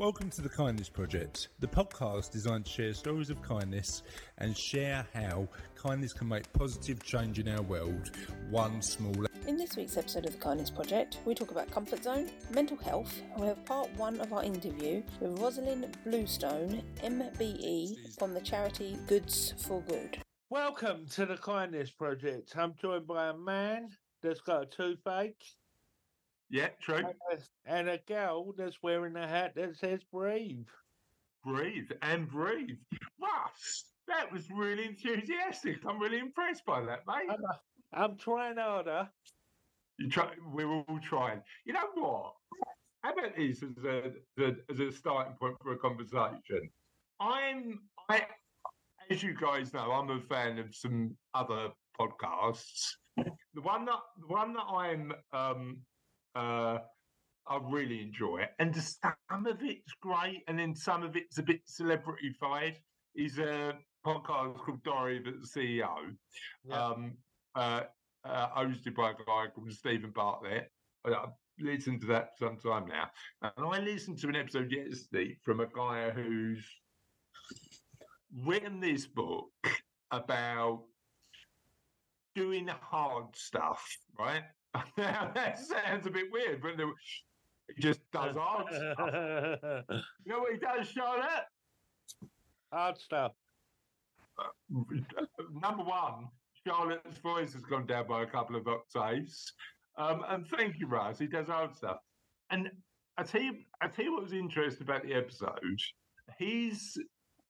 Welcome to the Kindness Project, the podcast designed to share stories of kindness and share how kindness can make positive change in our world, one small. In this week's episode of the Kindness Project, we talk about comfort zone, mental health, and we have part one of our interview with Rosalind Bluestone, MBE, from the charity Goods for Good. Welcome to the Kindness Project. I'm joined by a man that's got a toothache Yeah, true. and a girl that's wearing a hat that says breathe. Breathe and breathe. Russ, that was really enthusiastic. I'm really impressed by that, mate. I'm trying harder. You try, we're all trying. You know what? How about this as a the, as a starting point for a conversation? I'm I, as you guys know, I'm a fan of some other podcasts. The one that the one that I'm um uh I really enjoy it, and some of it's great, and then some of it's a bit celebrityfied. Is a podcast called Diary of the CEO. Yeah. Um, uh, uh, hosted by a guy called Stephen Bartlett. I- I've listened to that for some time now. And I listened to an episode yesterday from a guy who's written this book about doing hard stuff, right? Now, that sounds a bit weird, but he just does hard stuff. You know what he does, Charlotte? Hard stuff. number one, Charlotte's voice has gone down by a couple of octaves. Um, and thank you, Russ. He does old stuff. And I tell you, I tell you what was interesting about the episode. His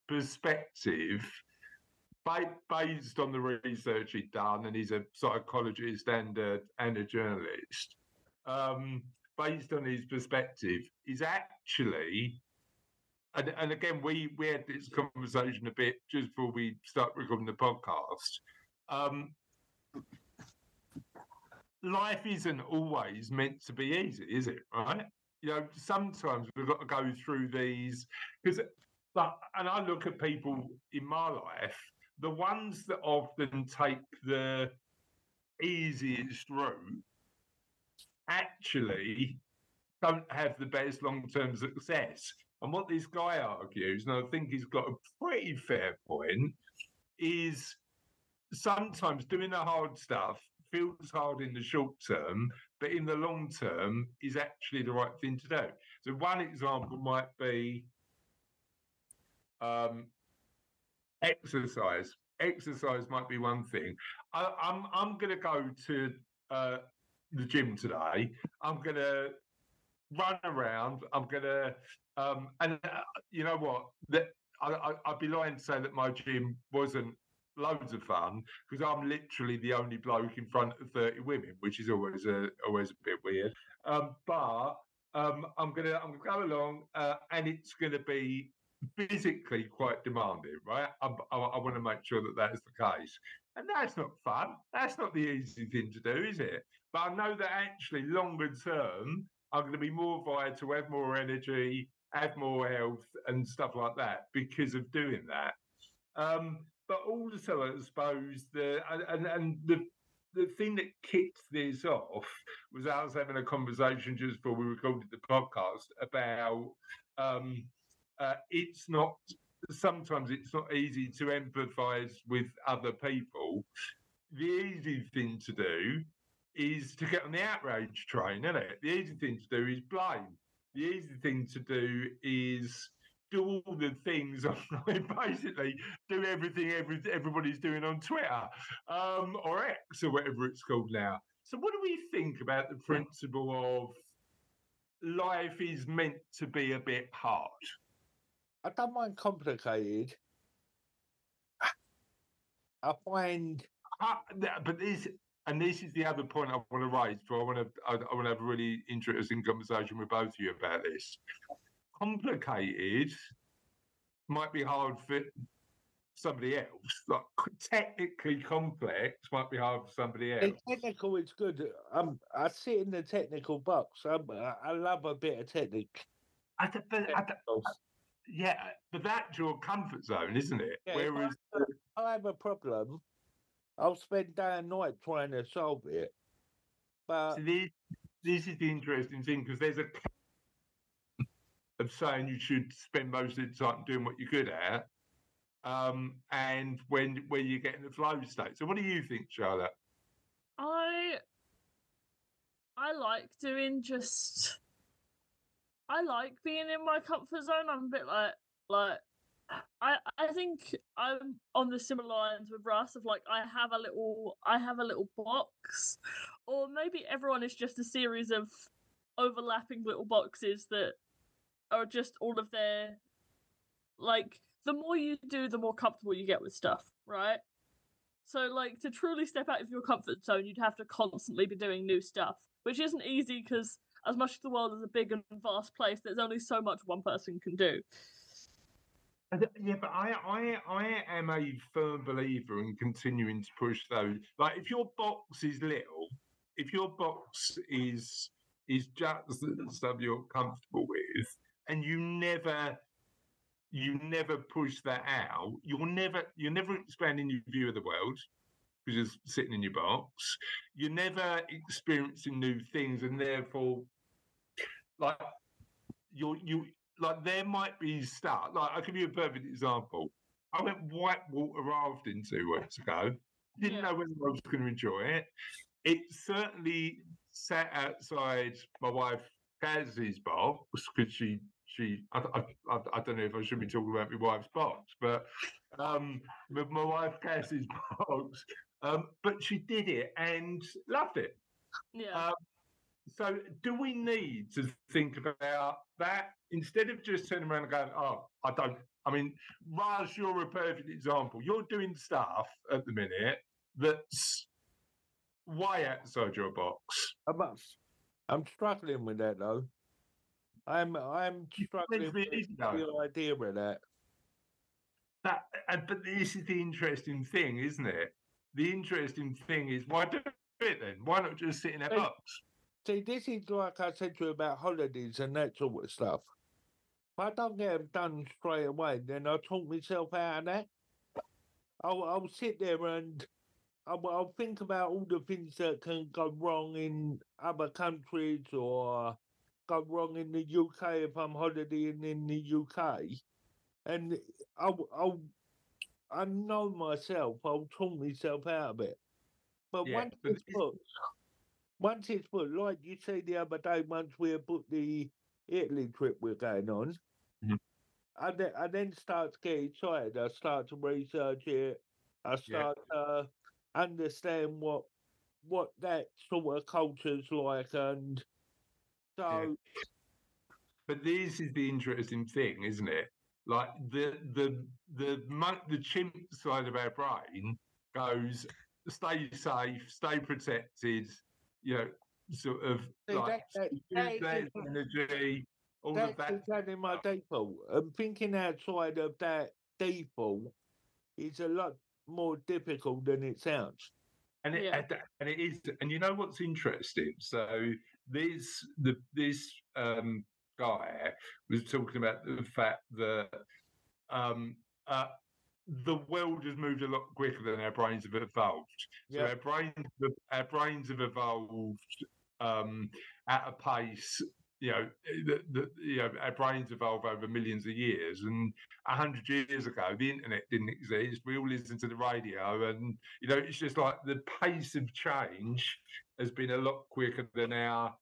perspective, based on the research he'd done, and he's a psychologist and a, and a journalist. Um, based on his perspective, is actually and, and again, we we had this conversation a bit just before we start recording the podcast. Um, life isn't always meant to be easy, is it? Right? You know, sometimes we've got to go through these because, and I look at people in my life, the ones that often take the easiest route actually don't have the best long term success. And what this guy argues, and I think he's got a pretty fair point, is sometimes doing the hard stuff feels hard in the short term, but in the long term is actually the right thing to do. So one example might be um, exercise. Exercise might be one thing. I, I'm I'm going to go to uh, the gym today. I'm going to run around. I'm going to um, and uh, you know what? That I, I, I'd be lying to say that my gym wasn't loads of fun because I'm literally the only bloke in front of 30 women, which is always a always a bit weird. Um, but um, I'm gonna I'm gonna go along, uh, and it's gonna be physically quite demanding, right? I, I, I want to make sure that that is the case, and that's not fun. That's not the easy thing to do, is it? But I know that actually longer term, I'm going to be more vital, have more energy, have more health, and stuff like that because of doing that. Um, but also, I suppose the and, and, the the thing that kicked this off was I was having a conversation just before we recorded the podcast about um, uh, it's not sometimes it's not easy to empathise with other people. The easy thing to do is to get on the outrage train, isn't it? The easy thing to do is blame. The easy thing to do is do all the things online, basically do everything every, everybody's doing on Twitter um, or X or whatever it's called now. So, what do we think about the principle of life is meant to be a bit hard? I don't mind complicated. I find Uh, but this, and this is the other point I want to raise. So I want to, I, I want to have a really interesting conversation with both of you about this. Complicated might be hard for somebody else. Like technically complex might be hard for somebody else. the technical is good. Um, I sit in the technical box. I'm, I I love a bit of technique. I th- I th-. Yeah, but that's your comfort zone, isn't it? Yeah, if I Whereas, have have a problem, I'll spend day and night trying to solve it. But so this, this is the interesting thing because there's a of saying you should spend most of the time doing what you're good at, um, and when when you get in the flow state. So, what do you think, Charlotte? I I like doing just I like being in my comfort zone. I'm a bit like like I I think I'm on the similar lines with Russ of like I have a little I have a little box, or maybe everyone is just a series of overlapping little boxes that are just all of their like the more you do, the more comfortable you get with stuff, right? So like to truly step out of your comfort zone, you'd have to constantly be doing new stuff, which isn't easy because as much as the world is a big and vast place, there's only so much one person can do. Yeah, but I, I, I am a firm believer in continuing to push those. Like, if your box is little, if your box is is just stuff you're comfortable with, and you never, you never push that out, you're never, you're never expanding your view of the world you're sitting in your box. You're never experiencing new things, and therefore, like, you're you like there might be stuff. Like I'll give you a perfect example. I went whitewater rafting two weeks ago. Didn't Yeah. know whether I was going to enjoy it. It certainly sat outside my wife Kaz's box because she she I, I, I, don't know if I should be talking about my wife's box, but um, my wife Kaz's box. Um, but she did it and loved it. Yeah. Um, so, do we need to think about that instead of just turning around and going, "Oh, I don't." I mean, Raj, you're a perfect example. You're doing stuff at the minute that's way outside your box. I'm, uh, I'm struggling with that though. I'm I'm struggling It's with easy, the idea with that. That, but this is the interesting thing, isn't it? The interesting thing is, why do it then? Why not just sit in a box? See, this is like I said to you about holidays and that sort of stuff. If I don't get them done straight away, then I'll talk myself out of that. I'll, I'll sit there and I'll, I'll think about all the things that can go wrong in other countries or go wrong in the UK if I'm holidaying in the UK. And I'll, I'll, I know myself, I'll talk myself out of it. But Yeah, once but it's booked, once it's booked, like you said the other day, once we had booked the Italy trip we're going on, Mhm. I, then, I then start to get excited. I start to research it. I start to understand what what that sort of culture's like, and so But this is the interesting thing, isn't it? Like the the the mon- the chimp side of our brain goes, stay safe, stay protected. You know, sort of See, like that- that- use that is energy, all that's of that. exactly my default. And thinking outside of that default is a lot more difficult than it sounds. And it, Yeah. and and it is, and you know what's interesting? So this the this um, guy was talking about the fact that um, uh, the world has moved a lot quicker than our brains have evolved. So our brains have- our brains have evolved um, at a pace. You know, the, the, you know, our brains evolve over millions of years, and a hundred years ago, the internet didn't exist. We all listened to the radio, and you know, it's just like the pace of change has been a lot quicker than our.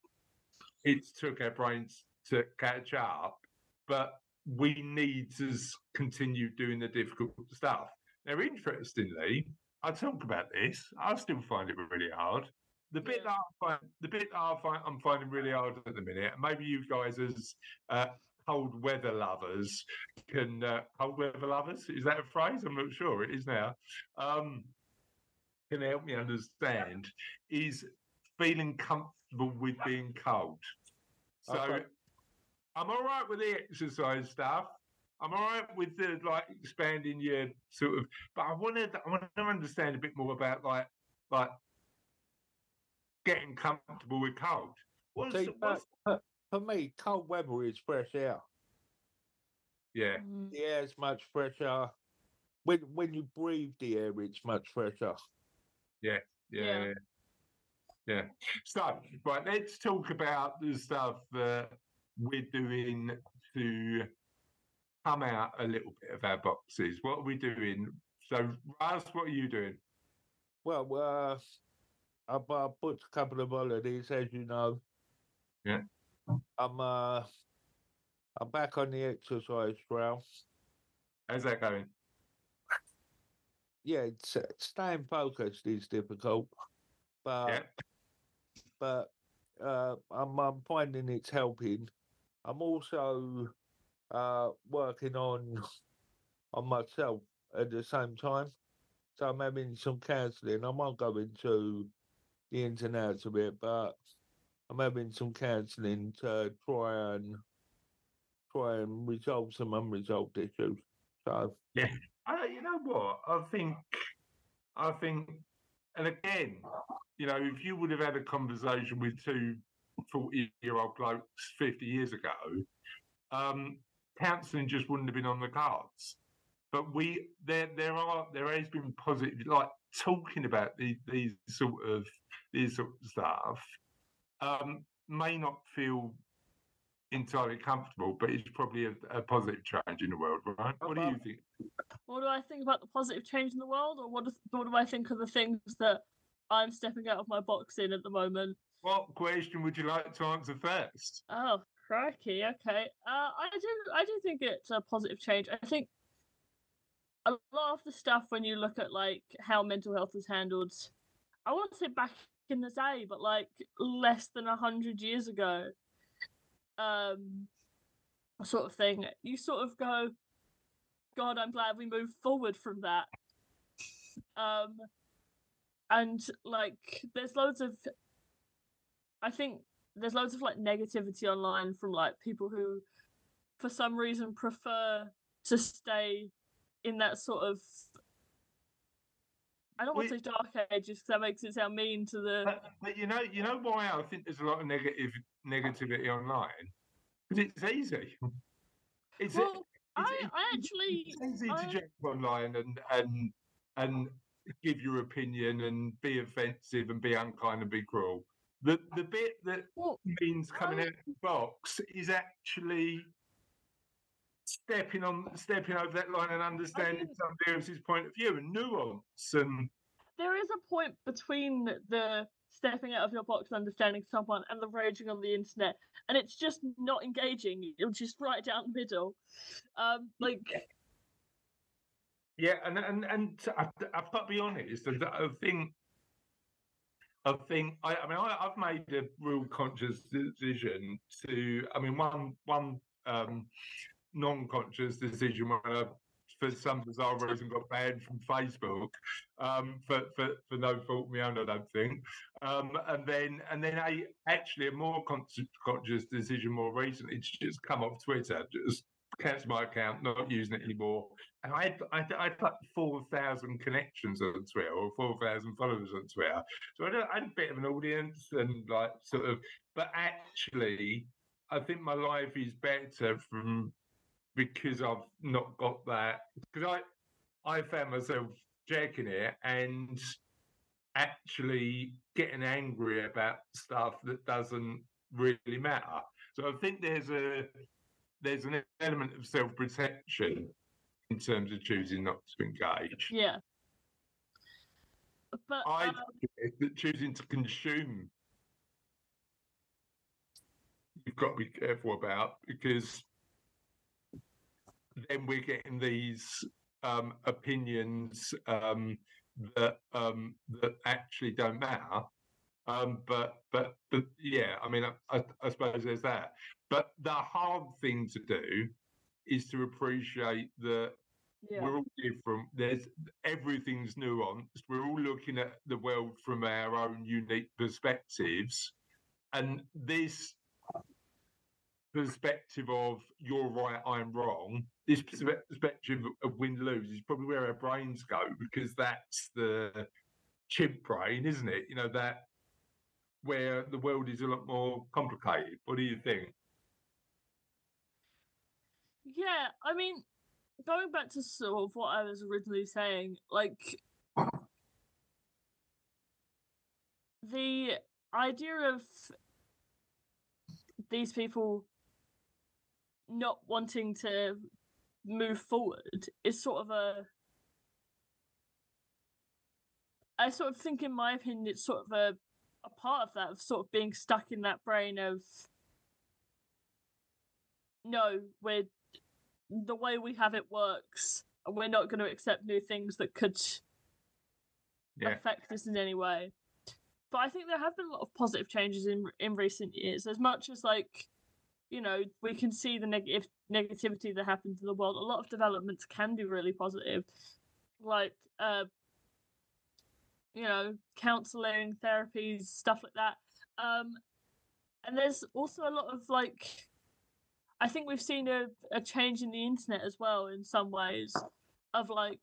It's took our brains to catch up, but we need to continue doing the difficult stuff. Now, interestingly, I talk about this. I still find it really hard. The bit Yeah. that I find, the bit that I find, I'm finding really hard at the minute, and maybe you guys as uh, cold weather lovers can uh, cold weather lovers is that a phrase? I'm not sure. It is now. Um, can help me understand is feeling comfortable with being cold. So Okay. I'm all right with the exercise stuff. I'm all right with the like expanding your sort of, but I wanted I want to understand a bit more about like like getting comfortable with cold. What's, See, what's but for me, cold weather is fresh air. yeah Mm. The air's much fresher. When when you breathe the air, it's much fresher. yeah Yeah. yeah. yeah. So, right, let's talk about the stuff that we're doing to come out a little bit of our boxes. What are we doing? So, Raz, what are you doing? Well, uh, I've uh, booked a couple of holidays, as you know. Yeah. I'm uh, I'm back on the exercise trail. How's that going? Yeah, it's, uh, staying focused is difficult, but Yeah. but uh, I'm I'm finding it's helping. I'm also uh working on on myself at the same time. So I'm having some counselling. I won't go into the ins and outs of it, but I'm having some counselling to try and try and resolve some unresolved issues. So I, you know what? I think, I think, and again, you know, if you would have had a conversation with two 40 year old blokes 50 years ago, um, counselling just wouldn't have been on the cards. But we, there, there are, there has been positive, like talking about these, these sort of, these sort of stuff, um, may not feel entirely comfortable, but it's probably a, a positive change in the world, right? What do you think? What do I think about the positive change in the world, or what do, what do I think of the things that I'm stepping out of my box in at the moment? What question would you like to answer first? Oh, crikey. Okay. Uh, I do. I do think it's a positive change. I think a lot of the stuff when you look at like how mental health is handled, I won't say back in the day, but like less than a hundred years ago, um, sort of thing. You sort of go, God, I'm glad we moved forward from that. Um, and like, there's loads of I think there's loads of like negativity online from like people who, for some reason, prefer to stay in that sort of. I don't want to say dark ages because that makes it sound mean to the. But, but you know, you know why I think there's a lot of negative negativity online because it's easy. It's, Well, it's, I, it's- I actually, it's easy I- to jump online and and and give your opinion and be offensive and be unkind and be cruel. The the bit that well, means coming I- out of the box is actually stepping on stepping over that line and understanding mean- somebody else's point of view and nuance and there is a point between the stepping out of your box and understanding someone and the raging on the internet, and it's just not engaging. You're just right down the middle. Um, like Yeah, and and and i've, got to be honest. I, I think, I think, I, I mean, I, I've made a real conscious decision to. I mean, one one um, non-conscious decision when I, for some bizarre reason, got banned from Facebook um, for, for for no fault of my own. I don't think. Um, and then and then I actually a more conscious, conscious decision more recently to just come off Twitter, just cancel my account, not using it anymore. And I had, I I had like 4,000 connections on Twitter or 4,000 followers on Twitter. So I had, a- I had a bit of an audience and like sort of, but actually, I think my life is better from because I've not got that. Because I, I found myself checking it and actually getting angry about stuff that doesn't really matter. So I think there's a there's an element of self protection in terms of choosing not to engage. yeah. But I um, that choosing to consume you've got to be careful about because then we're getting these um, opinions um, that um, that actually don't matter. Um, but but but yeah, I mean, I, I, I suppose there's that. But the hard thing to do is to appreciate that yeah. we're all different. There's everything's nuanced. We're all looking at the world from our own unique perspectives, and this perspective of you're right, I'm wrong. This perspective of win lose is probably where our brains go because that's the chimp brain, isn't it? You know that where the world is a lot more complicated. What do you think? Yeah, I mean, going back to sort of what I was originally saying, like the idea of these people not wanting to move forward is sort of a I sort of think in my opinion it's sort of a a part of that of sort of being stuck in that brain of no, we're the way we have it works and we're not going to accept new things that could Yeah. affect us in any way. But I think there have been a lot of positive changes in in recent years. As much as like, you know, we can see the negative negativity that happens in the world. A lot of developments can be really positive, like uh, you know, counseling, therapies, stuff like that. Um, and there's also a lot of like, I think we've seen a, a change in the internet as well in some ways, of like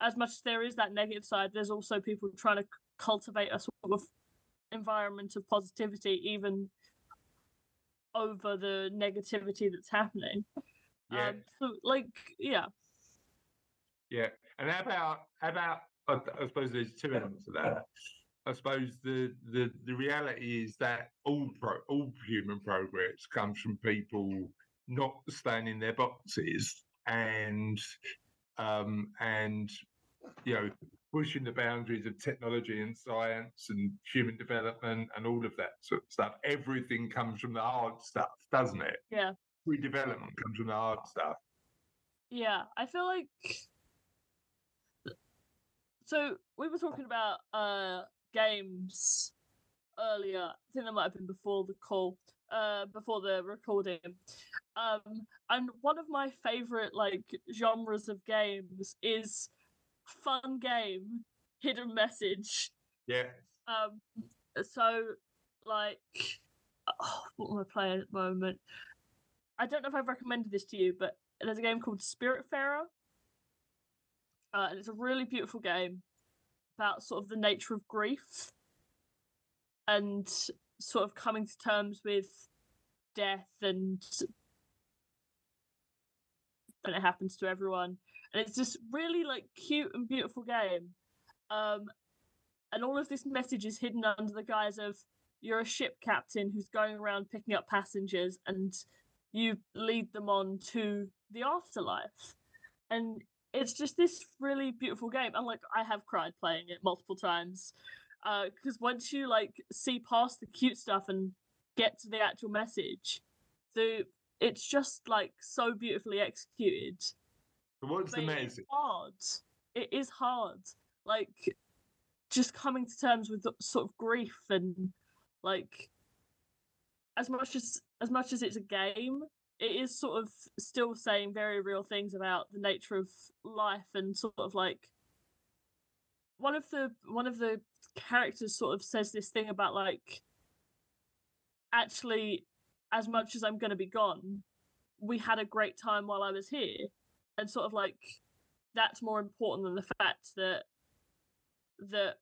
as much as there is that negative side, there's also people trying to cultivate a sort of environment of positivity, even over the negativity that's happening. Yeah. Um, so, like, yeah, Yeah, and how about how about? I, I suppose there's two elements of that. I suppose the the the reality is that all pro, all human progress comes from people not staying in their boxes and um and you know pushing the boundaries of technology and science and human development and all of that sort of stuff. Everything comes from the hard stuff, doesn't it? yeah. Every development comes from the hard stuff. Yeah, I feel like so we were talking about uh games earlier. I think that might have been before the call, uh before the recording. Um and one of my favorite like genres of games is fun game, hidden message. Yeah, Um so like oh, what am I playing at the moment? I don't know if I've recommended this to you, but there's a game called Spiritfarer. Uh, and it's a really beautiful game about sort of the nature of grief and sort of coming to terms with death and and it happens to everyone. And it's just really like cute and beautiful game. Um and all of this message is hidden under the guise of you're a ship captain who's going around picking up passengers and you lead them on to the afterlife. And it's just this really beautiful game and like i have cried playing it multiple times uh, because once you like see past the cute stuff and get to the actual message the it's just like so beautifully executed what's the but message? it's hard it is hard like just coming to terms with the sort of grief and like as much as as much as it's a game it is sort of still saying very real things about the nature of life and sort of like one of the one of the characters sort of says this thing about like actually as much as i'm going to be gone we had a great time while i was here and sort of like that's more important than the fact that that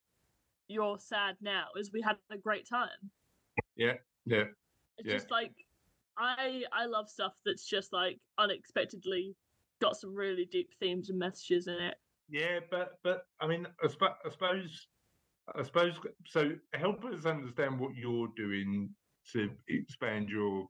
you're sad now is we had a great time Yeah, yeah. it's Yeah. just like i i love stuff that's just like unexpectedly got some really deep themes and messages in it Yeah, but but I mean, I, sp- I suppose, I suppose. So help us understand what you're doing to expand your.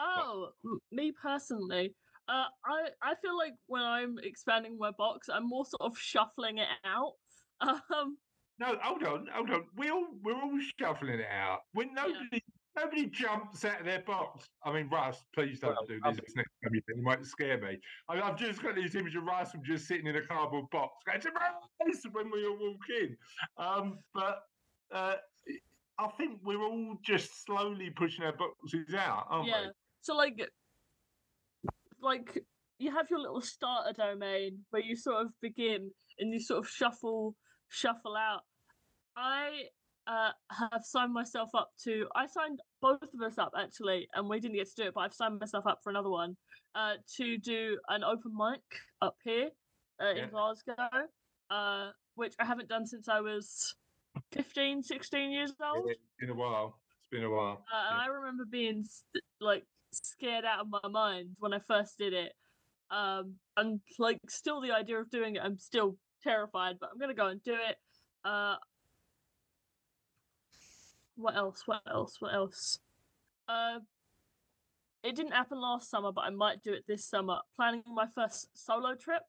oh me personally uh i i feel like when i'm expanding my box i'm more sort of shuffling it out um No, hold on, hold on. We all we're all shuffling it out. When nobody nobody jumps out of their box. I mean, Russ, please don't Well, do this next time. It might scare me. I, I've just got this image of Russ from just sitting in a cardboard box, going "Surprise!" when we all walk in. Um, but uh, I think we're all just slowly pushing our boxes out, aren't yeah so like like you have your little starter domain where you sort of begin and you sort of shuffle shuffle out i uh have signed myself up to i signed both of us up actually and we didn't get to do it but i've signed myself up for another one uh to do an open mic up here uh, Yeah. in glasgow uh which i haven't done since i was 15 16 years old It's been a while. It's been a while. uh, and Yeah. I remember being like scared out of my mind when I first did it. Um, and like still the idea of doing it, I'm still terrified, but I'm gonna go and do it. Uh, what else? What else? What else? Uh, it didn't happen last summer, but I might do it this summer. Planning my first solo trip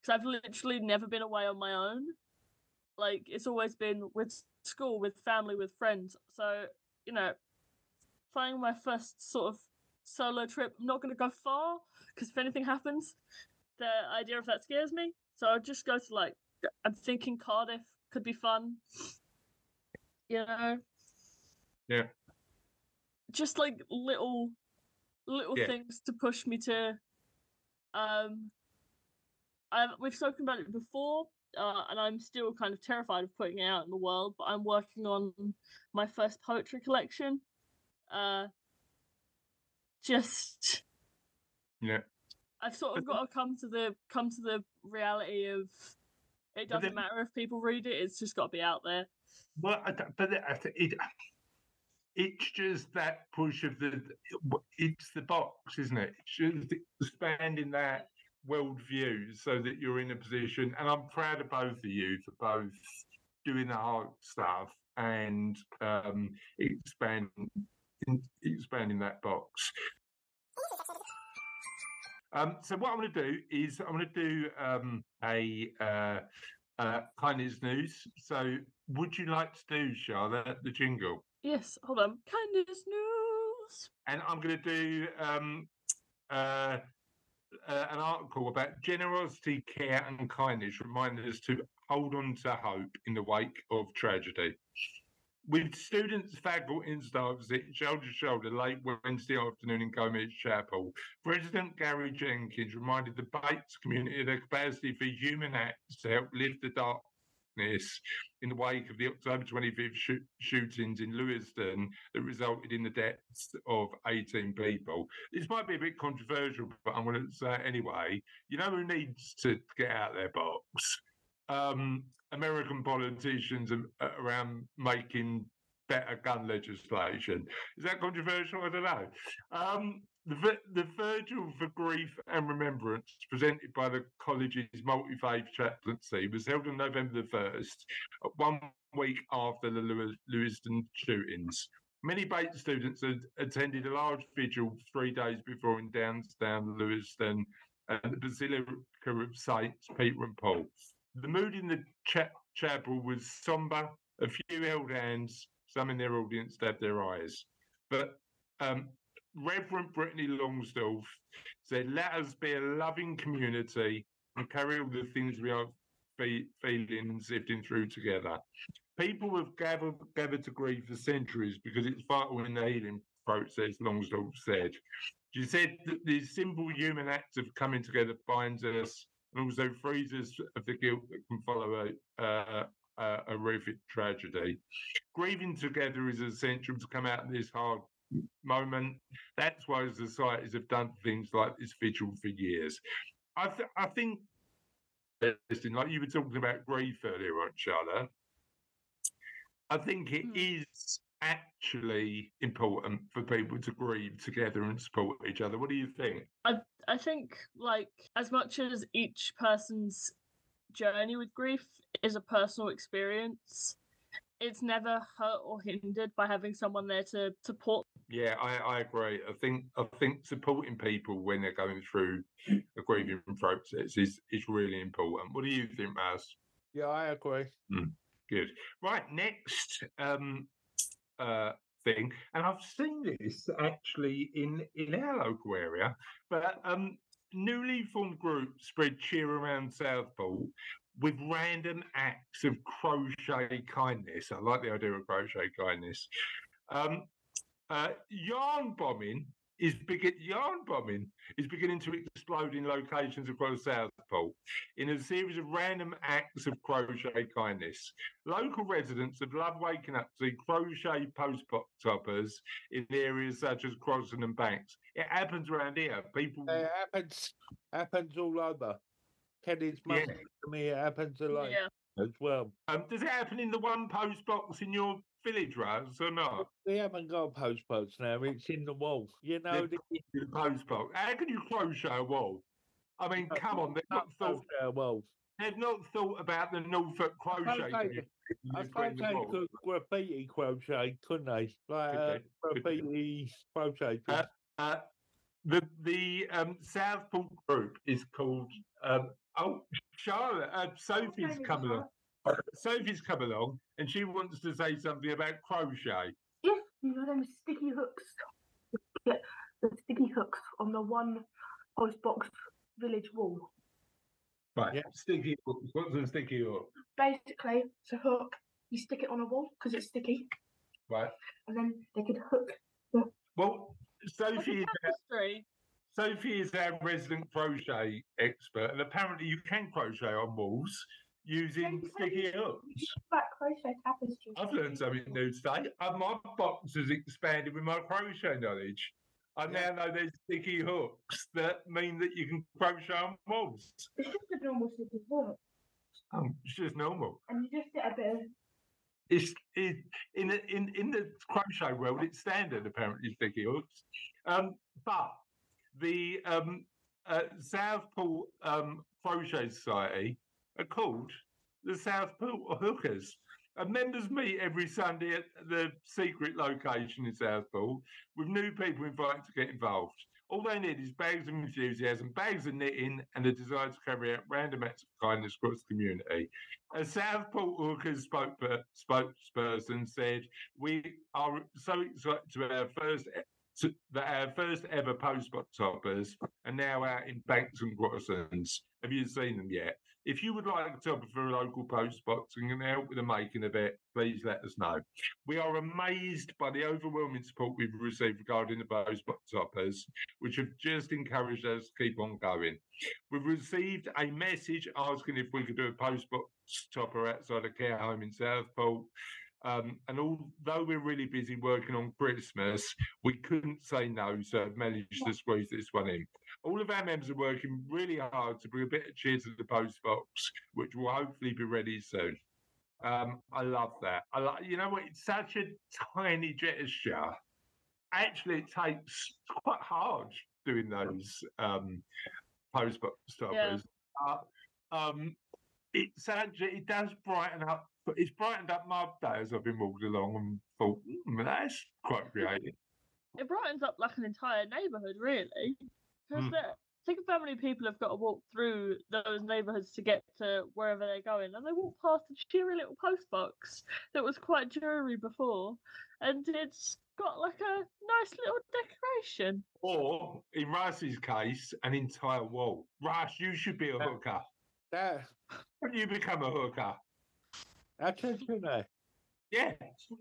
because I've literally never been away on my own. Like it's always been with school, with family, with friends. So you know, planning my first sort of solo trip. I'm not going to go far because if anything happens, the idea of that scares me. So I'll just go to like I'm thinking Cardiff could be fun. You know. Yeah. Just like little little Yeah. things to push me to um I've, we've spoken about it before uh, and I'm still kind of terrified of putting it out in the world but I'm working on my first poetry collection uh just Yeah. I've sort of got to come to the come to the reality of it doesn't then- matter if people read it it's just got to be out there Well, but it, it's just that push of the. It's the box, isn't it? It's just expanding that worldview so that you're in a position. And I'm proud of both of you for both doing the hard stuff and um, expanding expanding that box. Um, so what I'm going to do is I'm going to do um, a uh, uh, kindness news. So would you like to do Charlotte the jingle? yes hold on kindness news And I'm going to do um, uh, uh, an article about generosity, care, and kindness, reminding us to hold on to hope in the wake of tragedy. With students faculty and staff sitting shoulder to shoulder late Wednesday afternoon in Gomes Chapel, President Garry Jenkins reminded the Bates community of their capacity for human acts to help lift the darkness in the wake of the October 25th shoo- shootings in Lewiston that resulted in the deaths of 18 people. This might be a bit controversial, but I'm going to say anyway. You know who needs to get out their box? Um, American politicians around making better gun legislation. Is that controversial? I don't know. Um, the, the Virgil for Grief and Remembrance, presented by the college's multi faith chaplaincy, was held on November the 1st, uh, one week after the Lew- Lewiston shootings. Many Bates students had attended a large vigil three days before in downtown Lewiston and the Basilica of Saints Peter and Paul. The mood in the cha- chapel was somber. A few held hands. Some in their audience dabbed their eyes. But um, Reverend Brittany Longsdorf said, "Let us be a loving community and carry all the things we are fe- feeling and sifting through together. People have gathered gathered to grieve for centuries because it's vital in the healing process." Longsdorf said. She said that the simple human act of coming together binds us and also frees us of the guilt that can follow a, uh, a, horrific tragedy. Grieving together is essential to come out of this hard moment. That's why societies have done things like this vigil for years. I, th- I think, like you were talking about grief earlier on, Charlotte, I think it Hmm. is actually important for people to grieve together and support each other. What do you think? I I think like as much as each person's journey with grief is a personal experience, it's never hurt or hindered by having someone there to support. Yeah, I, I agree. I think I think supporting people when they're going through a grieving process is is really important. What do you think, Maz? Yeah, I agree. Good. Right, next um uh thing, and I've seen this actually in in our local area, but um newly formed groups spread cheer around Southport with random acts of crochet kindness. I like the idea of crochet kindness. Um uh, yarn bombing is begin yarn bombing is beginning to explode in locations across Southport in a series of random acts of crochet kindness. Local residents have loved waking up to see crochet post box toppers in areas such as Crossens and Banks. It happens around here. People, It happens happens all over. Kenny's mum Yeah. said to me it happens a lot Yeah. as well. um, does it happen in the one post box in your village, Raz, or not? We haven't got a post post now, it's in the wall. You know, The, the, the post box. How can you crochet a wall? I mean, come on, they've not thought uh, wall. they've not thought about the Norfolk crochet. Crochet, thing. I you put in suppose the they wall. could graffiti crochet, couldn't they? Like Could uh, they? Could they? graffiti crochet. Uh, Uh, the the um, Southport group is called. Um, oh, Charlotte, uh, Sophie's coming along. Sophie's come along, and she wants to say something about crochet. Yes, you know them sticky hooks. Yeah, the sticky hooks on the one post box village wall. Right, Yeah. sticky hooks. What's a sticky hook? Basically, it's a hook. You stick it on a wall because it's sticky, Right. and then they could hook. Well, Sophie a is tapestry. Sophie is our resident crochet expert, and apparently you can crochet on walls using sticky hooks. Crochet tapestry. I've learned something new today. My box has expanded with my crochet knowledge. I now know there's sticky hooks that mean that you can crochet on walls. It's just a normal sticky hook, Um, it's just normal. and you just get a bit of It's it, in the in in the crochet world. It's standard apparently sticky hooks, um, but the um, uh, Southport um, Crochet Society are called the Southport Hookers. And members meet every Sunday at the secret location in Southport with new people invited to get involved. All they need is bags of enthusiasm, bags of knitting, and a desire to carry out random acts of kindness across the community. A Southport Hookers spokesperson said, "We are so excited to our first that our first ever post box hoppers are now out in Banks and Crossens. Have you seen them yet? If you would like to top for a local post box and help with the making of it, please let us know. We are amazed by the overwhelming support we've received regarding the post box hoppers, which have just encouraged us to keep on going. We've received a message asking if we could do a post box topper outside a care home in Southport. Um, and although we're really busy working on Christmas, we couldn't say no, so I've managed to squeeze this one in. All of our members are working really hard to bring a bit of cheer to the post box, which will hopefully be ready soon. Um, I love that. I like, you know what? It's such a tiny gesture. Actually, it takes quite hard doing those um, post box stoppers. Uh, um, it's actually it does brighten up. But it's brightened up my day as I've been walking along and thought, mm, that's quite creative. It brightens up like an entire neighbourhood, really. Because Mm. think of how many people have got to walk through those neighbourhoods to get to wherever they're going, and they walk past a cheery little post box that was quite dreary before, and it's got like a nice little decoration. Or in Russ's case, an entire wall. Russ, you should be a hooker. That, When you become a hooker, that's it, you know. yeah,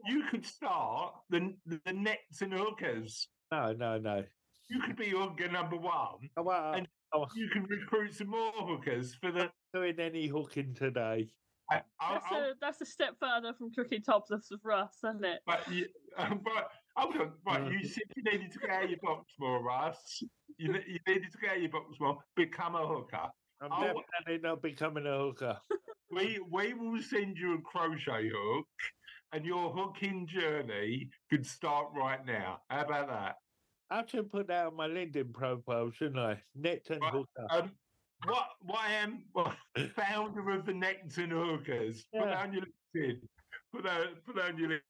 you could start the the Necton hookers. No, no, no. You could be hooker number one. I won't, And- I won't You can recruit some more hookers for the. doing any hooking today. I, I, That's I'll- a that's a step further from cooking topless with Russ, isn't it? But, you, um, but hold on, right? Mm. You said you needed to get out of your box more, Russ. You, ne- you needed to get out of your box more. Become a hooker. I'm Oh. definitely not becoming a hooker. We we will send you a crochet hook, and your hooking journey could start right now. How about that? I should put that on my LinkedIn profile, shouldn't I? Net and Right. hooker. Um, what what I am well, founder of the Necton Hookers. Put that Yeah. on your LinkedIn. Put that put that on your LinkedIn.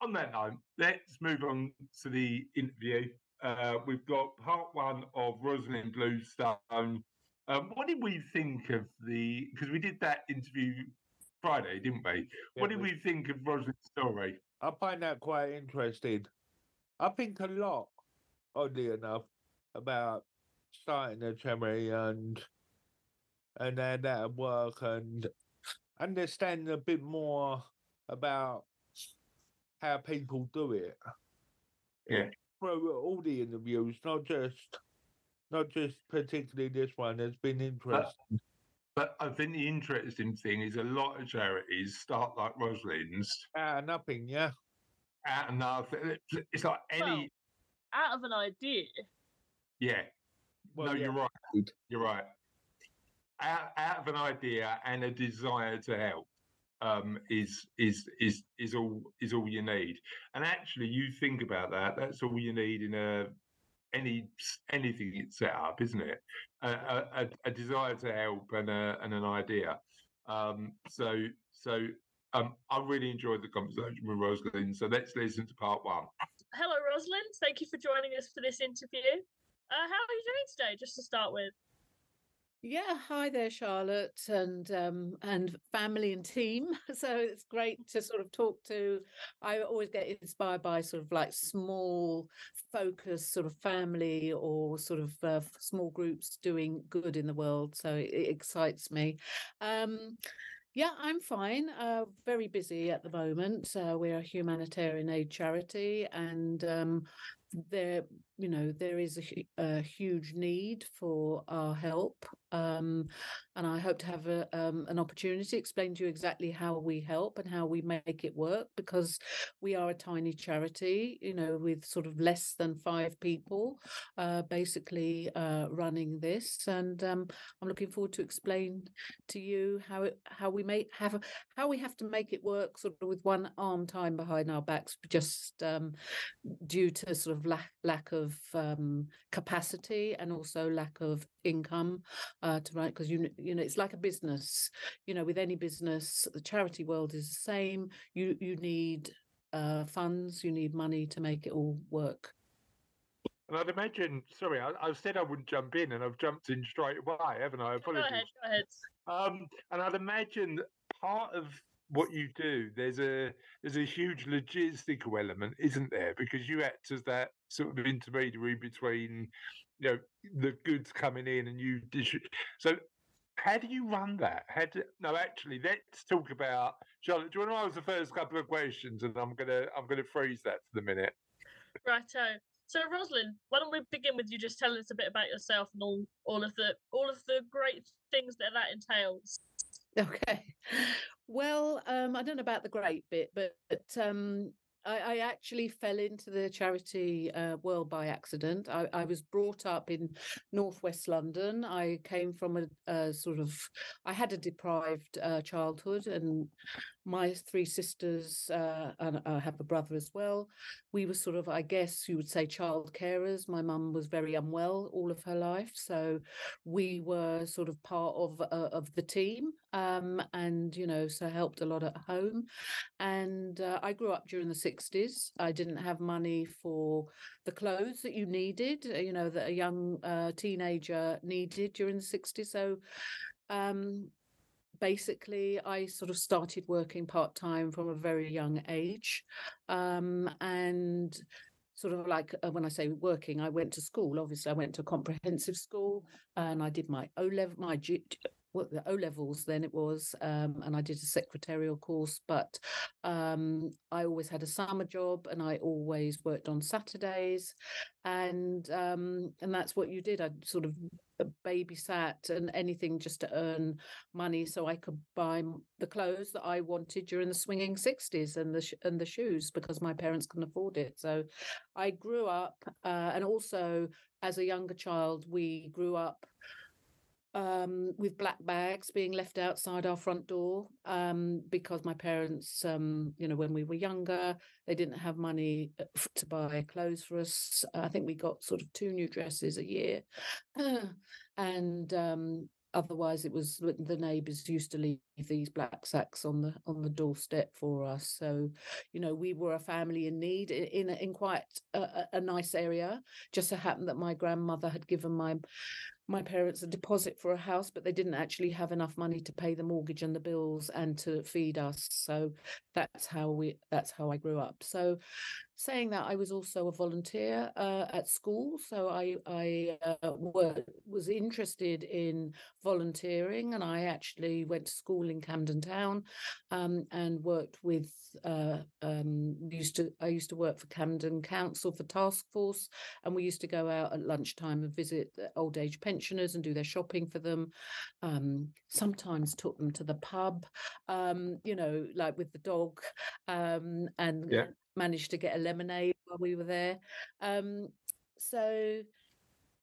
On that note, let's move on to the interview. Uh, we've got part one of Rosalind Bluestone. Um, what did we think of the? Because we did that interview Friday, didn't we? what did we- we think of Rosalind's story? I find that quite interesting. I think a lot, oddly enough, about starting a charity and and how that work and understanding a bit more about how people do it. Yeah. Through all the interviews, not just not just particularly this one. It's been interesting. But I think the interesting thing is a lot of charities start like Rosalind's Out of nothing, yeah. out of nothing. It's like any, Out of an idea. yeah. Well, no, yeah. you're right. You're right. Out, out of an idea and a desire to help um, is is is is all is all you need. And actually, you think about that. That's all you need in a any anything it's set up, isn't it? A, a, a- desire to help and a, and an idea. Um, so so um, I really enjoyed the conversation with Rosalind. So let's listen to part one. Hello, Rosalind. Thank you for joining us for this interview. Uh, how are you doing today? Just to start with. Yeah, hi there, Charlotte, and um, and family and team. So it's great to sort of talk to. I always get inspired by sort of like small, focused sort of family or sort of uh, small groups doing good in the world. So it, it excites me. Um, yeah, I'm fine. Uh, very busy at the moment. Uh, we're a humanitarian aid charity, and um, there you know there is a, a, huge need for our help um, and i hope to have a, um, an opportunity to explain to you exactly how we help and how we make it work because we are a tiny charity you know with sort of less than five people uh, basically uh, running this and um, i'm looking forward to explain to you how it how we make have how we have to make it work sort of with one arm time behind our backs just um, due to sort of lack lack of um, capacity and also lack of income uh, to write because you you know it's like a business you know with any business the charity world is the same you you need uh, funds you need money to make it all work and I'd imagine, sorry, I, I, said I wouldn't jump in, and I've jumped in straight away, haven't I? Apologies. Go ahead. Go ahead. Um, and I'd imagine part of what you do, there's a there's a huge logistical element, isn't there? Because you act as that sort of intermediary between, you know, the goods coming in and you distribute. So, how do you run that? How do, no, actually, let's talk about Charlotte. Do you want to ask the first couple of questions, and I'm gonna I'm gonna freeze that for the minute. Righto. Uh, so, Rosalind, why don't we begin with you just telling us a bit about yourself and all all of the all of the great things that that entails. Okay. Well, um, I don't know about the great bit, but, but um, I, I, actually fell into the charity uh, world by accident. I, I, was brought up in northwest London. I came from a, a sort of, I had a deprived uh, childhood, and my three sisters, uh, and I have a brother as well. We were sort of, I guess you would say, child carers. My mum was very unwell all of her life, so we were sort of part of uh, of the team, um, and you know, so helped a lot at home. And uh, I grew up during the '60s. I didn't have money for the clothes that you needed, uh, you know, that a young uh, teenager needed during the '60s. So um, basically i sort of started working part-time from a very young age um, and sort of like uh, when i say working i went to school obviously i went to comprehensive school and i did my o level my G, well, the O levels then it was, um, and I did a secretarial course. But um, I always had a summer job, and I always worked on Saturdays, and um, and that's what you did. I sort of babysat and anything just to earn money so I could buy the clothes that I wanted during the swinging 60s and the sh- and the shoes because my parents couldn't afford it. So I grew up uh, and also as a younger child we grew up um, with black bags being left outside our front door um, because my parents, um, you know, when we were younger, they didn't have money uh, to buy clothes for us. I think we got sort of two new dresses a year, and um, otherwise it was the neighbours used to leave these black sacks on the on the doorstep for us so you know we were a family in need in in, in quite a, a nice area just so happened that my grandmother had given my my parents a deposit for a house, but they didn't actually have enough money to pay the mortgage and the bills and to feed us. So that's how we that's how I grew up. So saying that I was also a volunteer uh, at school, so I I uh, were, was interested in volunteering, and I actually went to school in Camden Town um, and worked with. Uh, um, used to I used to work for Camden Council for Task Force, and we used to go out at lunchtime and visit old age pensioners and do their shopping for them. Um, sometimes took them to the pub, um, you know, like with the dog, um, and yeah managed to get a lemonade while we were there. Um, so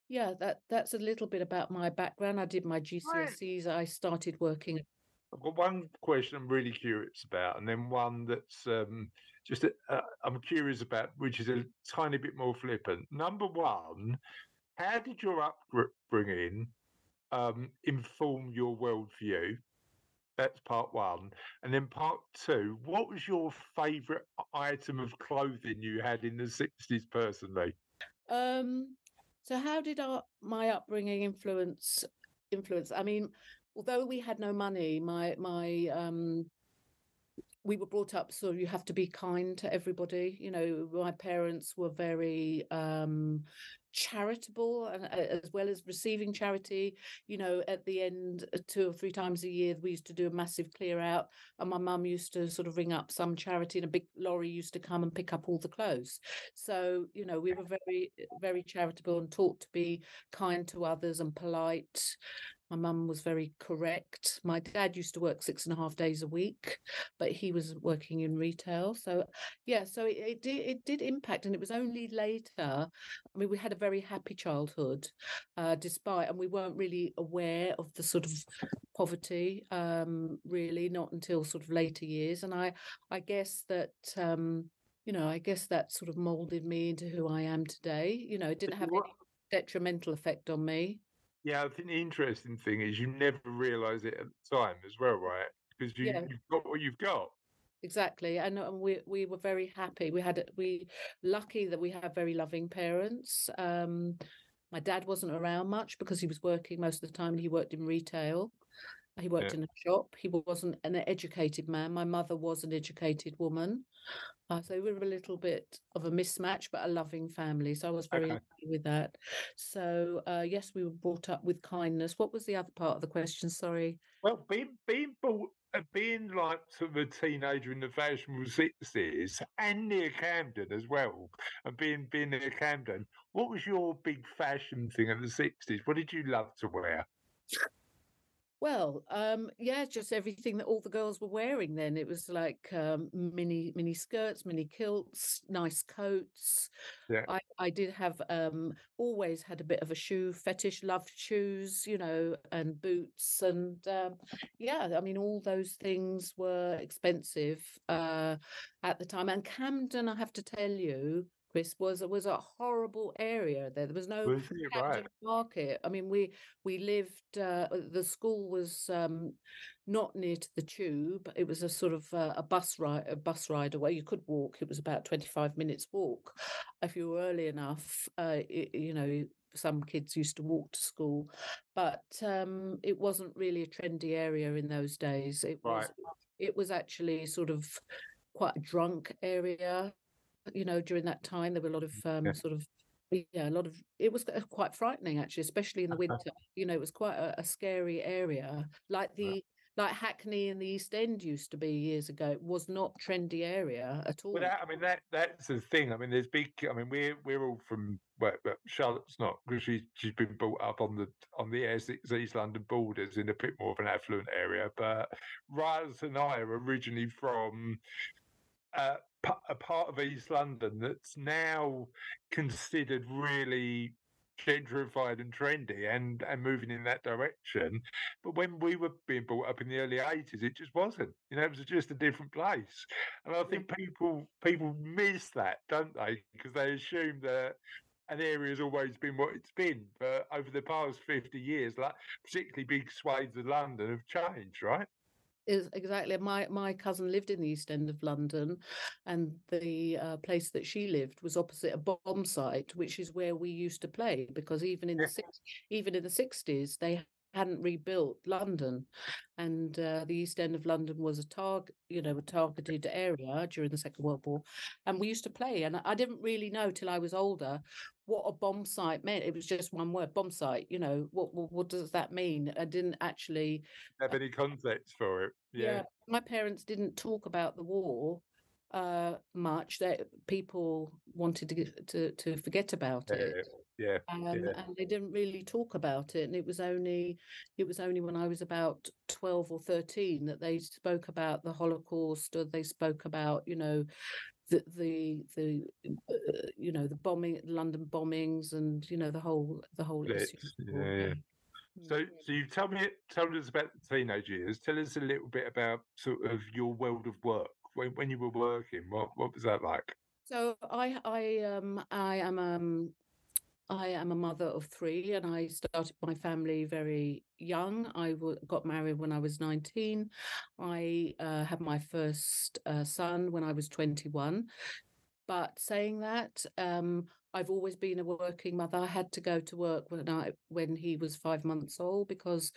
yeah, that that's a little bit about my background. I did my GCSEs. I started working. I've got one question I'm really curious about, and then one that's um, just uh, I'm curious about, which is a tiny bit more flippant. Number one, how did your upbringing um, inform your worldview? That's part one, and then part two. What was your favourite item of clothing you had in the sixties, personally? Um, so how did our my upbringing influence influence? I mean, although we had no money, my my um we were brought up so you have to be kind to everybody you know my parents were very um charitable and uh, as well as receiving charity you know at the end uh, two or three times a year we used to do a massive clear out and my mum used to sort of ring up some charity and a big lorry used to come and pick up all the clothes. So you know we were very very charitable and taught to be kind to others and polite my mum was very correct. My dad used to work six and a half days a week, but he was working in retail. So, yeah, so it, it did it did impact, and it was only later. I mean, we had a very happy childhood, uh, despite, and we weren't really aware of the sort of poverty, um, really, not until sort of later years. And I, I guess that. Um, you know, I guess that sort of molded me into who I am today. You know, it didn't have any detrimental effect on me. Yeah, I think the interesting thing is you never realise it at the time as well, right? Because you, Yeah. you've got what you've got. Exactly, and uh, we we were very happy. We had we lucky that we had very loving parents. Um, my dad wasn't around much because he was working most of the time. and He worked in retail. He worked Yeah. in a shop. He wasn't an educated man. My mother was an educated woman. Uh, so we were a little bit of a mismatch, but a loving family. So I was very Okay. happy with that. So uh, yes, we were brought up with kindness. What was the other part of the question? Sorry. Well, being being bought, uh, being like sort of a teenager in the fashionable sixties and near Camden as well, and being being near Camden, what was your big fashion thing in the sixties? What did you love to wear? Well, um, yeah, just everything that all the girls were wearing then. It was like um, mini mini skirts, mini kilts, nice coats. Yeah. I, I did have um, always had a bit of a shoe fetish, loved shoes, you know, and boots, and um, yeah, I mean, all those things were expensive uh, at the time. And Camden, I have to tell you, Chris, was was a horrible area there. There was no it right? Market. I mean, we we lived. Uh, the school was um, not near to the tube. It was a sort of uh, a bus ride, a bus ride away. You could walk. It was about twenty five minutes walk if you were early enough. Uh, i you know, some kids used to walk to school, but um, it wasn't really a trendy area in those days. It was. It was actually sort of quite a drunk area. You know, during that time, there were a lot of um, Yeah. sort of yeah, a lot of it was quite frightening actually, especially in the winter. You know, it was quite a, a scary area, like the like Hackney and the East End used to be years ago. It was not trendy area at all. Well, that, I mean that that's the thing. I mean, there's big. I mean, we're we're all from. Well, Charlotte's not because she's she's been brought up on the on the East London borders in a bit more of an affluent area. But Raz and I are originally from uh, a part of East London that's now considered really gentrified and trendy and and moving in that direction. But when we were being brought up in the early 80s it just wasn't. You know it was just a different place. And i think people people miss that don't they? Because they assume that an area has always been what it's been but over the past 50 years. Like particularly big swathes of london have changed right is exactly my my cousin lived in the east end of london and the uh, place that she lived was opposite a bomb site which is where we used to play because even in the six, even in the 60s they hadn't rebuilt london and uh, the east end of london was a target you know a targeted area during the second world war and we used to play and i didn't really know till i was older what a bomb site meant. It was just one word bomb site you know what what, what does that mean? I didn't actually have any context for it yeah, my parents didn't talk about the war uh much. That people wanted to to to forget about yeah, it yeah. um, yeah. and they didn't really talk about it and it was only it was only when i was about 12 or 13 that they spoke about the holocaust or they spoke about you know the the the uh, you know the bombing london bombings and you know the whole the whole Blitz, issue yeah, yeah. Mm. So, so you tell me, tell us about the teenage years. Tell us a little bit about sort of your world of work when when you were working. What what was that like? So I I um I am um I am a mother of three, and I started my family very young. I w- got married when I was 19. I uh, had my first uh, son when I was 21. But saying that, um, I've always been a working mother. I had to go to work when I when he was five months old because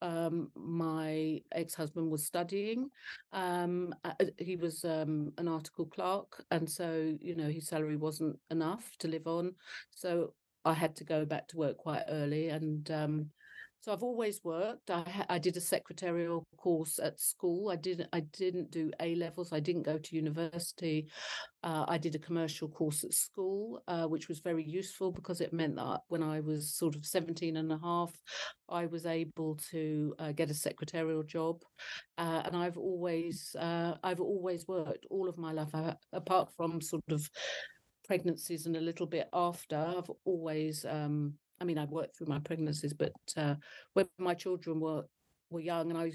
um, my ex-husband was studying. Um, uh, he was um, an article clerk, and so you know his salary wasn't enough to live on. So I had to go back to work quite early, and um, so I've always worked. I, I did a secretarial course at school. I didn't. I didn't do A levels. I didn't go to university. Uh, I did a commercial course at school, uh, which was very useful because it meant that when I was sort of 17 and a half, I was able to uh, get a secretarial job. Uh, and I've always, uh, I've always worked all of my life, I, apart from sort of pregnancies and a little bit after. I've always um, I mean, I've worked through my pregnancies, but uh, when my children were were young, and I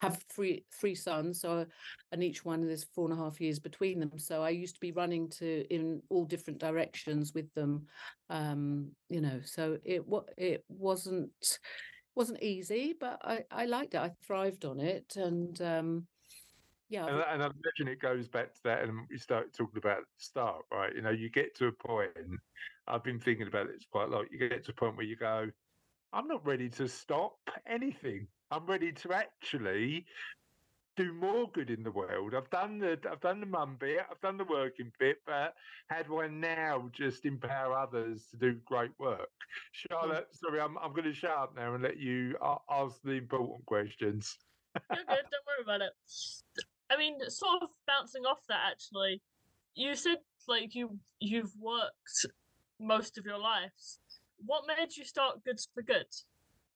have three three sons, so and each one there's four and a half years between them. So I used to be running to in all different directions with them, um, you know. So it what it wasn't wasn't easy, but I I liked it. I thrived on it, and um, yeah. And, and I imagine it goes back to that, and we start talking about the start, right? You know, you get to a point. I've been thinking about this quite a lot. You get to a point where you go, I'm not ready to stop anything. I'm ready to actually do more good in the world. I've done the I've done the mum bit, I've done the working bit, but how do I now just empower others to do great work? Mm. Charlotte, sorry, I'm I'm going to shut up now and let you ask the important questions. You're good. Don't worry about it. I mean, sort of bouncing off that, actually, you said like you you've worked most of your life. What made you start Goods for Good?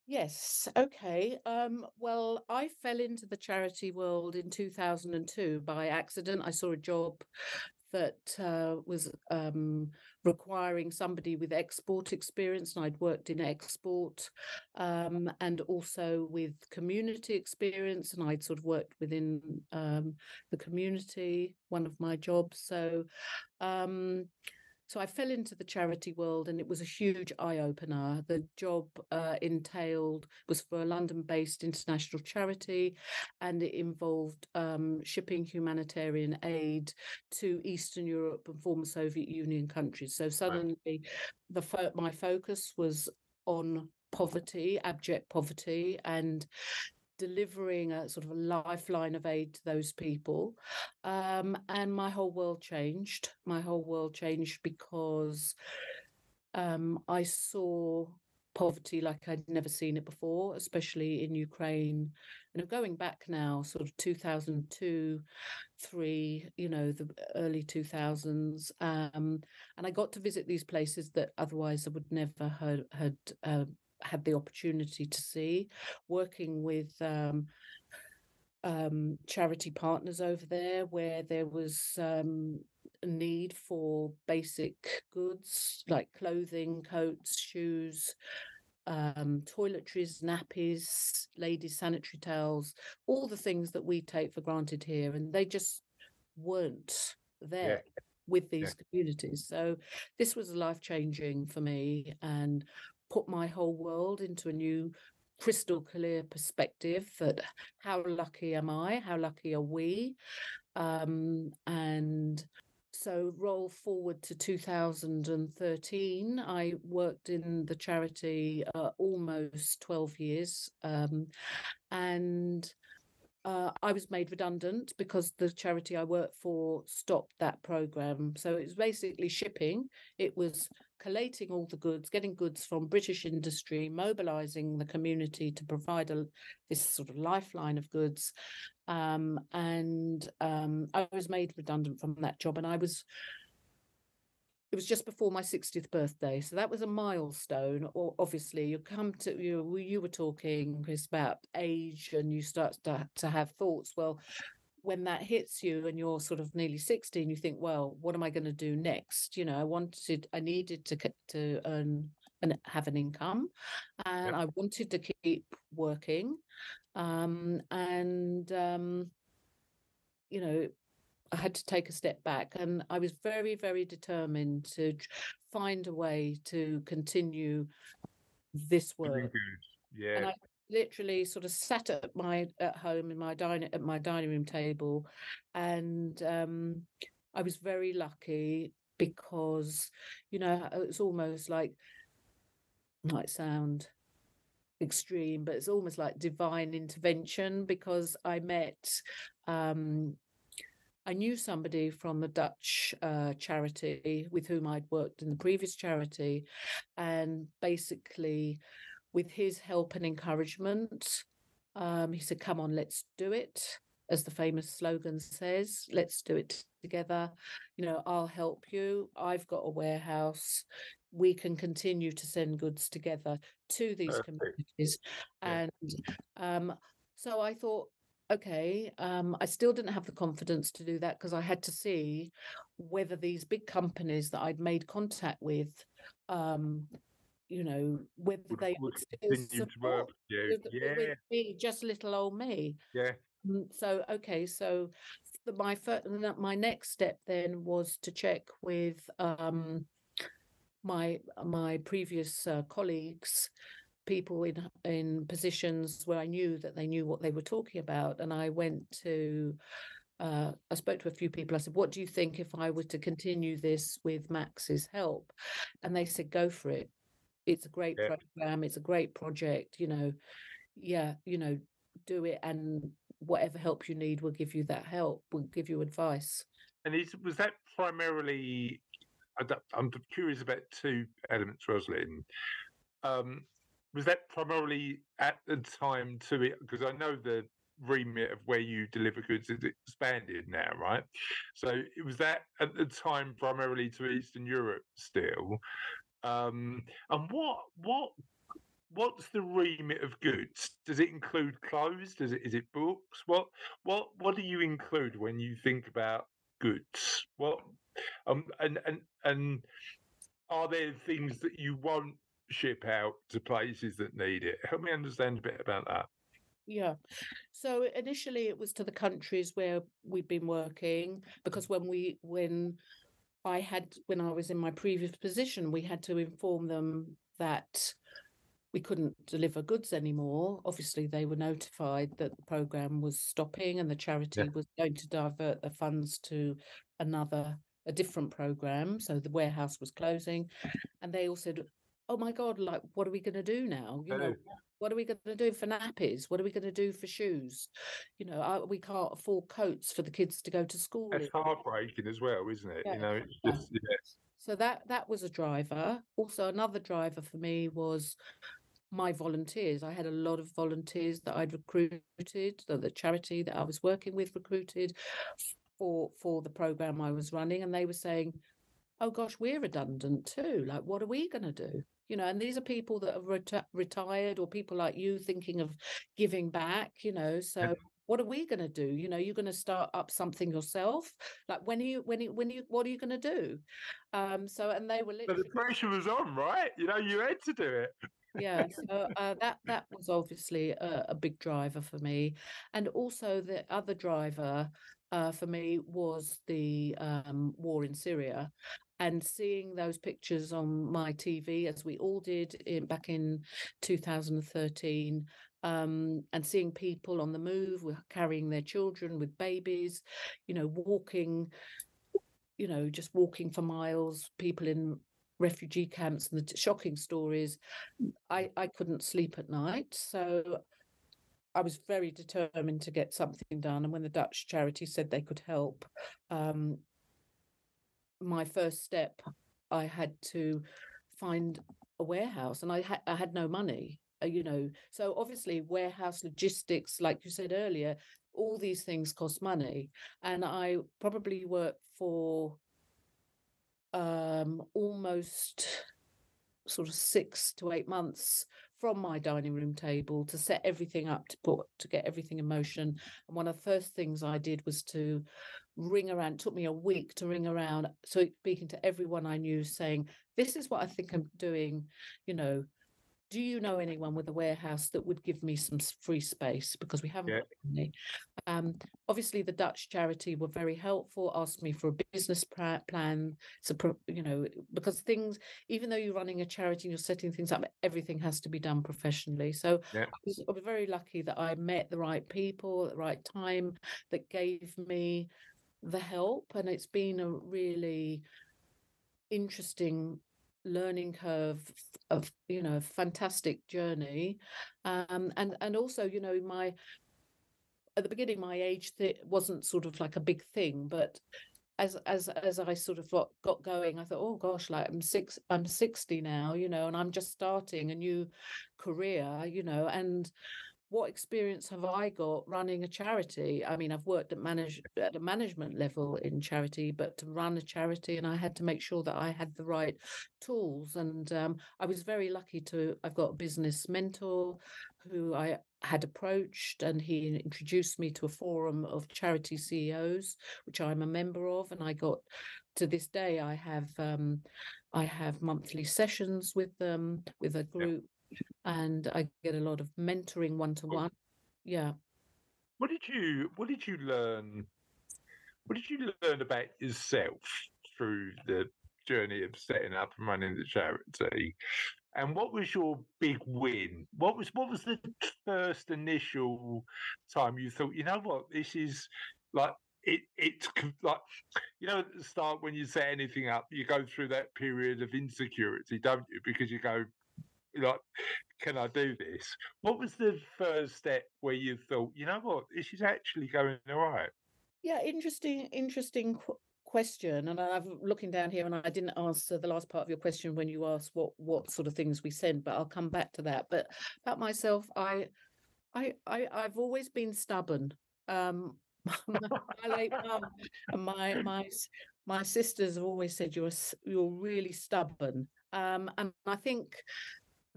Yes. Okay. Um, well, I fell into the charity world in 2002 by accident. I saw a job that uh, was um, requiring somebody with export experience, and I'd worked in export um, and also with community experience, and I'd sort of worked within um, the community, one of my jobs. So, um, so I fell into the charity world, and it was a huge eye opener. The job uh, entailed was for a London-based international charity, and it involved um, shipping humanitarian aid to Eastern Europe and former Soviet Union countries. So suddenly, the fo- my focus was on poverty, abject poverty, and delivering a sort of a lifeline of aid to those people. Um, and my whole world changed. My whole world changed because um, I saw poverty like I'd never seen it before, especially in Ukraine. And going back now, sort of 2002, three, you know, the early 2000s. Um, and I got to visit these places that otherwise I would never had, had uh, had the opportunity to see, working with um, um, charity partners over there, where there was um, a need for basic goods like clothing, coats, shoes, um, toiletries, nappies, ladies' sanitary towels, all the things that we take for granted here, and they just weren't there. Yeah. With these yeah. communities. So, this was life changing for me. And put my whole world into a new crystal clear perspective that how lucky am I? How lucky are we? Um, and so roll forward to 2013 i worked in the charity uh, almost 12 years um, and uh, I was made redundant because the charity I worked for stopped that program. So it was basically shipping. It was collating all the goods, getting goods from British industry, mobilizing the community to provide a, this sort of lifeline of goods. Um, and um, I was made redundant from that job, and I was. It was just before my 60th birthday, so that was a milestone. Or obviously, you come to you. You were talking Chris about age, and you start to, to have thoughts. Well, when that hits you and you're sort of nearly 16 you think well what am i going to do next you know i wanted i needed to to earn and have an income and i wanted to keep working um, and um, you know I had to take a step back, and I was very, very determined to find a way to continue this work. good. And Yeah. I literally sort of sat at my at home in my dining at my dining room table, and um, I was very lucky because you know it's almost like might sound extreme, but it's almost like divine intervention because I met um, I knew somebody from a Dutch uh, charity with whom I'd worked in the previous charity, and basically, with his help and encouragement, um, he said, "Come on, let's do it." As the famous slogan says, "Let's do it together." You know, I'll help you. I've got a warehouse. We can continue to send goods together to these Perfect. communities, Yeah. and um, so I thought okay um i still didn't have the confidence to do that because i had to see whether these big companies that i'd made contact with um you know whether Would, they would would still support with, Yeah. with me just little old me. Yeah. Mm, so okay so the, my first my next step then was to check with um my my previous uh, colleagues people in in positions where I knew that they knew what they were talking about and I went to uh, I spoke to a few people. I said what do you think if I were to continue this with Max's help? And they said go for it it's a great Yeah. program it's a great project you know yeah you know do it and whatever help you need we'll give you that help we'll give you advice And is was that primarily? I'm curious about two elements, Rosalind. Um, was that primarily at the time to it? Because I know the remit of where you deliver goods is expanded now, right? So it was that at the time primarily to Eastern Europe still. Um, and what what what's the remit of goods? Does it include clothes? Does it is it books? What what what do you include when you think about goods? What um and and and are there things that you won't ship out to places that need it? Help me understand a bit about that. Yeah. So initially it was to the countries where we'd been working because when we when I had when I was in my previous position, we had to inform them that we couldn't deliver goods anymore. Obviously, they were notified that the program was stopping and the charity was going to divert the funds to another a different program. So the warehouse was closing, and they all said, "Oh my God! Like, what are we going to do now? You know. What are we going to do for nappies? What are we going to do for shoes? You know, I, we can't afford coats for the kids to go to school It's in." heartbreaking as well, isn't it? Yeah, You know, it's yeah. just yes. So that that was a driver. Also, another driver for me was my volunteers. I had a lot of volunteers that I'd recruited, that the charity that I was working with recruited for for the program I was running, and they were saying, "Oh gosh, we're redundant too. Like, what are we going to do?" You know, and these are people that are reti- retired or people like you thinking of giving back. You know, so what are we going to do you know you're going to start up something yourself like when are you when you when you what are you going to do um so and they were But the pressure was on, right? You know, you had to do it. yeah so uh, that that was obviously a, a big driver for me and also the other driver uh, for me was the um, war in syria and seeing those pictures on my tv as we all did in, back in 2013 um, and seeing people on the move carrying their children with babies you know walking you know just walking for miles people in refugee camps and the t- shocking stories i i couldn't sleep at night. So i was very determined to get something done. And when the dutch charity said they could help um my first step i had to find a warehouse and i had i had no money uh, you know. So obviously warehouse logistics like you said earlier all these things cost money. And i probably worked for um almost sort of six to eight months from my dining room table to set everything up to put to get everything in motion. And one of the first things i did was to ring around it took me a week to ring around so speaking to everyone i knew saying this is what i think i'm doing you know do you know anyone with a warehouse that would give me some free space because we haven't Yeah. got any um obviously the dutch charity were very helpful asked me for a business plan so you know because things even though you're running a charity and you're setting things up everything has to be done professionally so Yeah. I was, I was very lucky that i met the right people at the right time that gave me the help and it's been a really interesting learning curve of you know fantastic journey. Um and and also you know my at the beginning my age th- wasn't sort of like a big thing but as as as i sort of got, got going i thought oh gosh like i'm six i'm 60 now you know and i'm just starting a new career you know and what experience have I got running a charity? I mean, I've worked at manage at a management level in charity, but to run a charity, and I had to make sure that I had the right tools. And um, I was very lucky to. I've got a business mentor who I had approached, and he introduced me to a forum of charity CEOs, which I'm a member of, and I got. To this day, I have um, I have monthly sessions with them with a group and I get a lot of mentoring one to one. Yeah. What did you What did you learn? What did you learn about yourself through the journey of setting up and running the charity? And what was your big win? What was what was the first initial time you thought, you know what, this is like it it's like you know at the start when you set anything up, you go through that period of insecurity, don't you? Because you go like, can I do this? What was the first step where you thought, you know what, this is actually going all right? Yeah, interesting, interesting qu- question. And I'm looking down here, and I didn't answer the last part of your question when you asked what what sort of things we send, but I'll come back to that. But about myself, I, I, I I've always been stubborn. Um, my late mum and my my my sisters have always said you're you're really stubborn. Um, and I think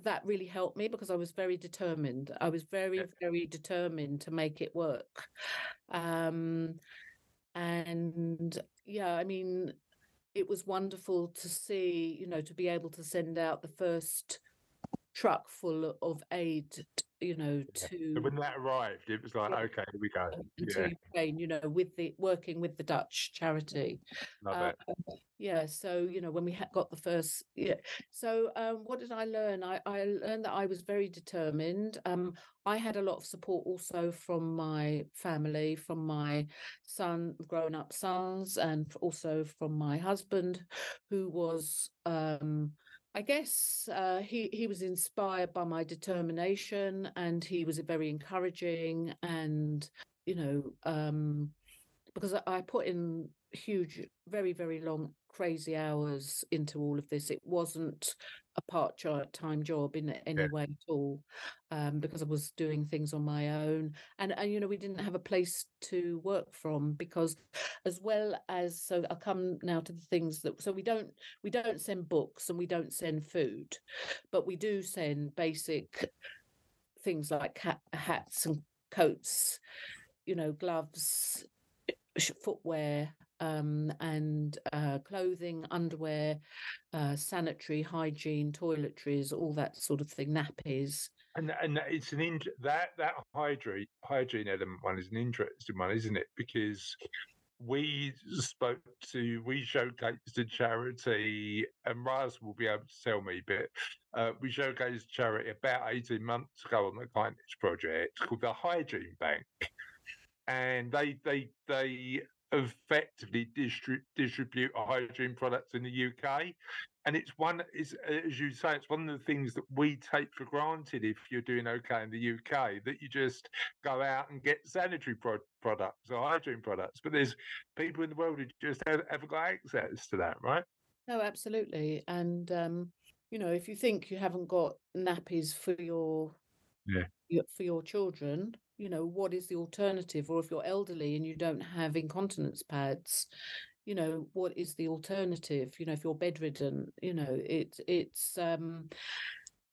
that really helped me because I was very determined. I was very, very determined to make it work. Um, and yeah, I mean, it was wonderful to see, you know, to be able to send out the first truck full of aid, you know, to So when that arrived, it was like, Yeah. okay, here we go. into Yeah, Ukraine, you know, with the working with the Dutch charity. love Uh, it. yeah so you know when we ha- got the first yeah so um what did i learn i i learned that i was very determined um i had a lot of support also from my family from my son grown up sons and also from my husband who was um I guess uh, he he was inspired by my determination, and he was a very encouraging, and you know, um, because I, I put in huge, very very long, crazy hours into all of this. It wasn't a part time job in any Yeah. way at all, um, because I was doing things on my own, and and you know we didn't have a place to work from because, as well as so I'll come now to the things that so we don't we don't send books and we don't send food, but we do send basic things like hat, hats and coats, you know, gloves, footwear, um, and uh, clothing, underwear, uh, sanitary, hygiene, toiletries, all that sort of thing, nappies. And and it's an in, that that hygiene hygiene element one is an interesting one, isn't it? Because we spoke to we showcased a charity, and Raz will be able to tell me, but uh, we showcased charity about eighteen months ago on the Kindness Project called the Hygiene Bank, and they they they effectively distri- distribute hygiene products in the UK and it's one is as you say it's one of the things that we take for granted if you're doing okay in the uk that you just go out and get sanitary pro- products or hygiene products but there's people in the world who just have, haven't got access to that right No, absolutely. And um, you know, if you think you haven't got nappies for your Yeah. your for your children, you know, what is the alternative? Or if you're elderly and you don't have incontinence pads, you know, what is the alternative? You know, if you're bedridden, you know, it it's um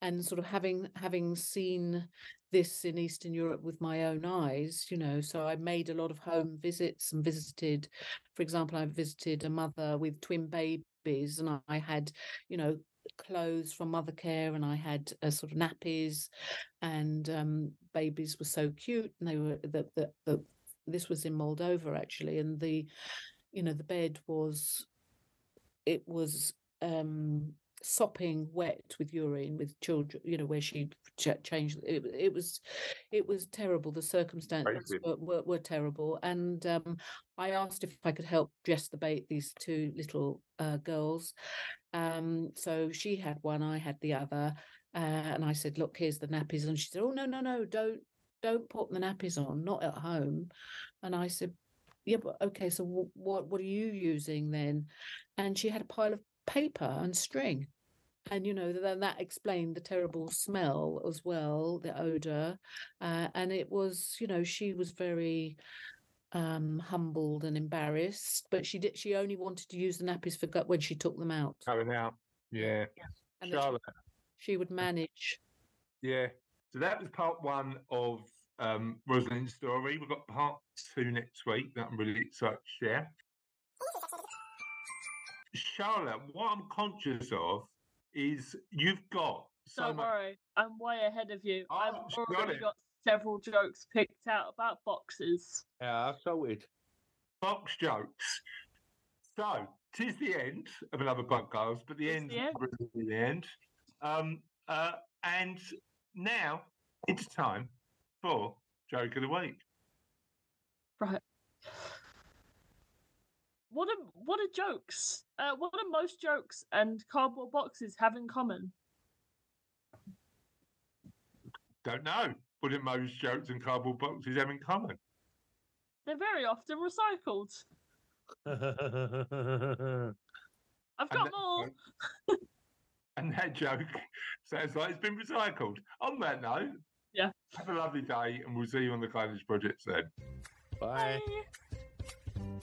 and sort of having having seen this in Eastern Europe with my own eyes, you know, so I made a lot of home visits and visited, for example, I visited a mother with twin babies and I had, you know, clothes from Mothercare and I had uh, sort of nappies and um, babies were so cute and they were the, the, the this was in Moldova actually and the you know the bed was it was um sopping wet with urine with children you know where she ch- changed it, it was it was terrible. The circumstances were, were, were terrible and um i asked if i could help dress the bait these two little uh, girls um so she had one i had the other uh, and i said look here's the nappies and she said oh no no no don't don't put the nappies on not at home. And i said yeah but okay so w- what what are you using then? And she had a pile of paper and string and you know then that explained the terrible smell as well the odor uh, and it was you know she was very um humbled and embarrassed but she did she only wanted to use the nappies for gut when she took them out Going out. Yeah. and that she, Charlotte. she would manage Yeah. So that was part one of um, Rosalind's story. We've got part two next week that I'm really excited to share. Charlotte, what I'm conscious of is you've got so Don't much. worry, I'm way ahead of you. I've Oh, got already got several jokes picked out about boxes. Yeah, so sorted. box jokes. So, tis the end of another podcast, but the Tis end the end. really the end. Um, uh, and now it's time for joke of the week. Right. What are what are jokes? Uh, what do most jokes and cardboard boxes have in common? Don't know. What do most jokes and cardboard boxes have in common? They're very often recycled. I've And got that- more. And that joke sounds like it's been recycled. On that note, Yeah. have a lovely day, and we'll see you on the Kindness Project soon. Bye. Bye.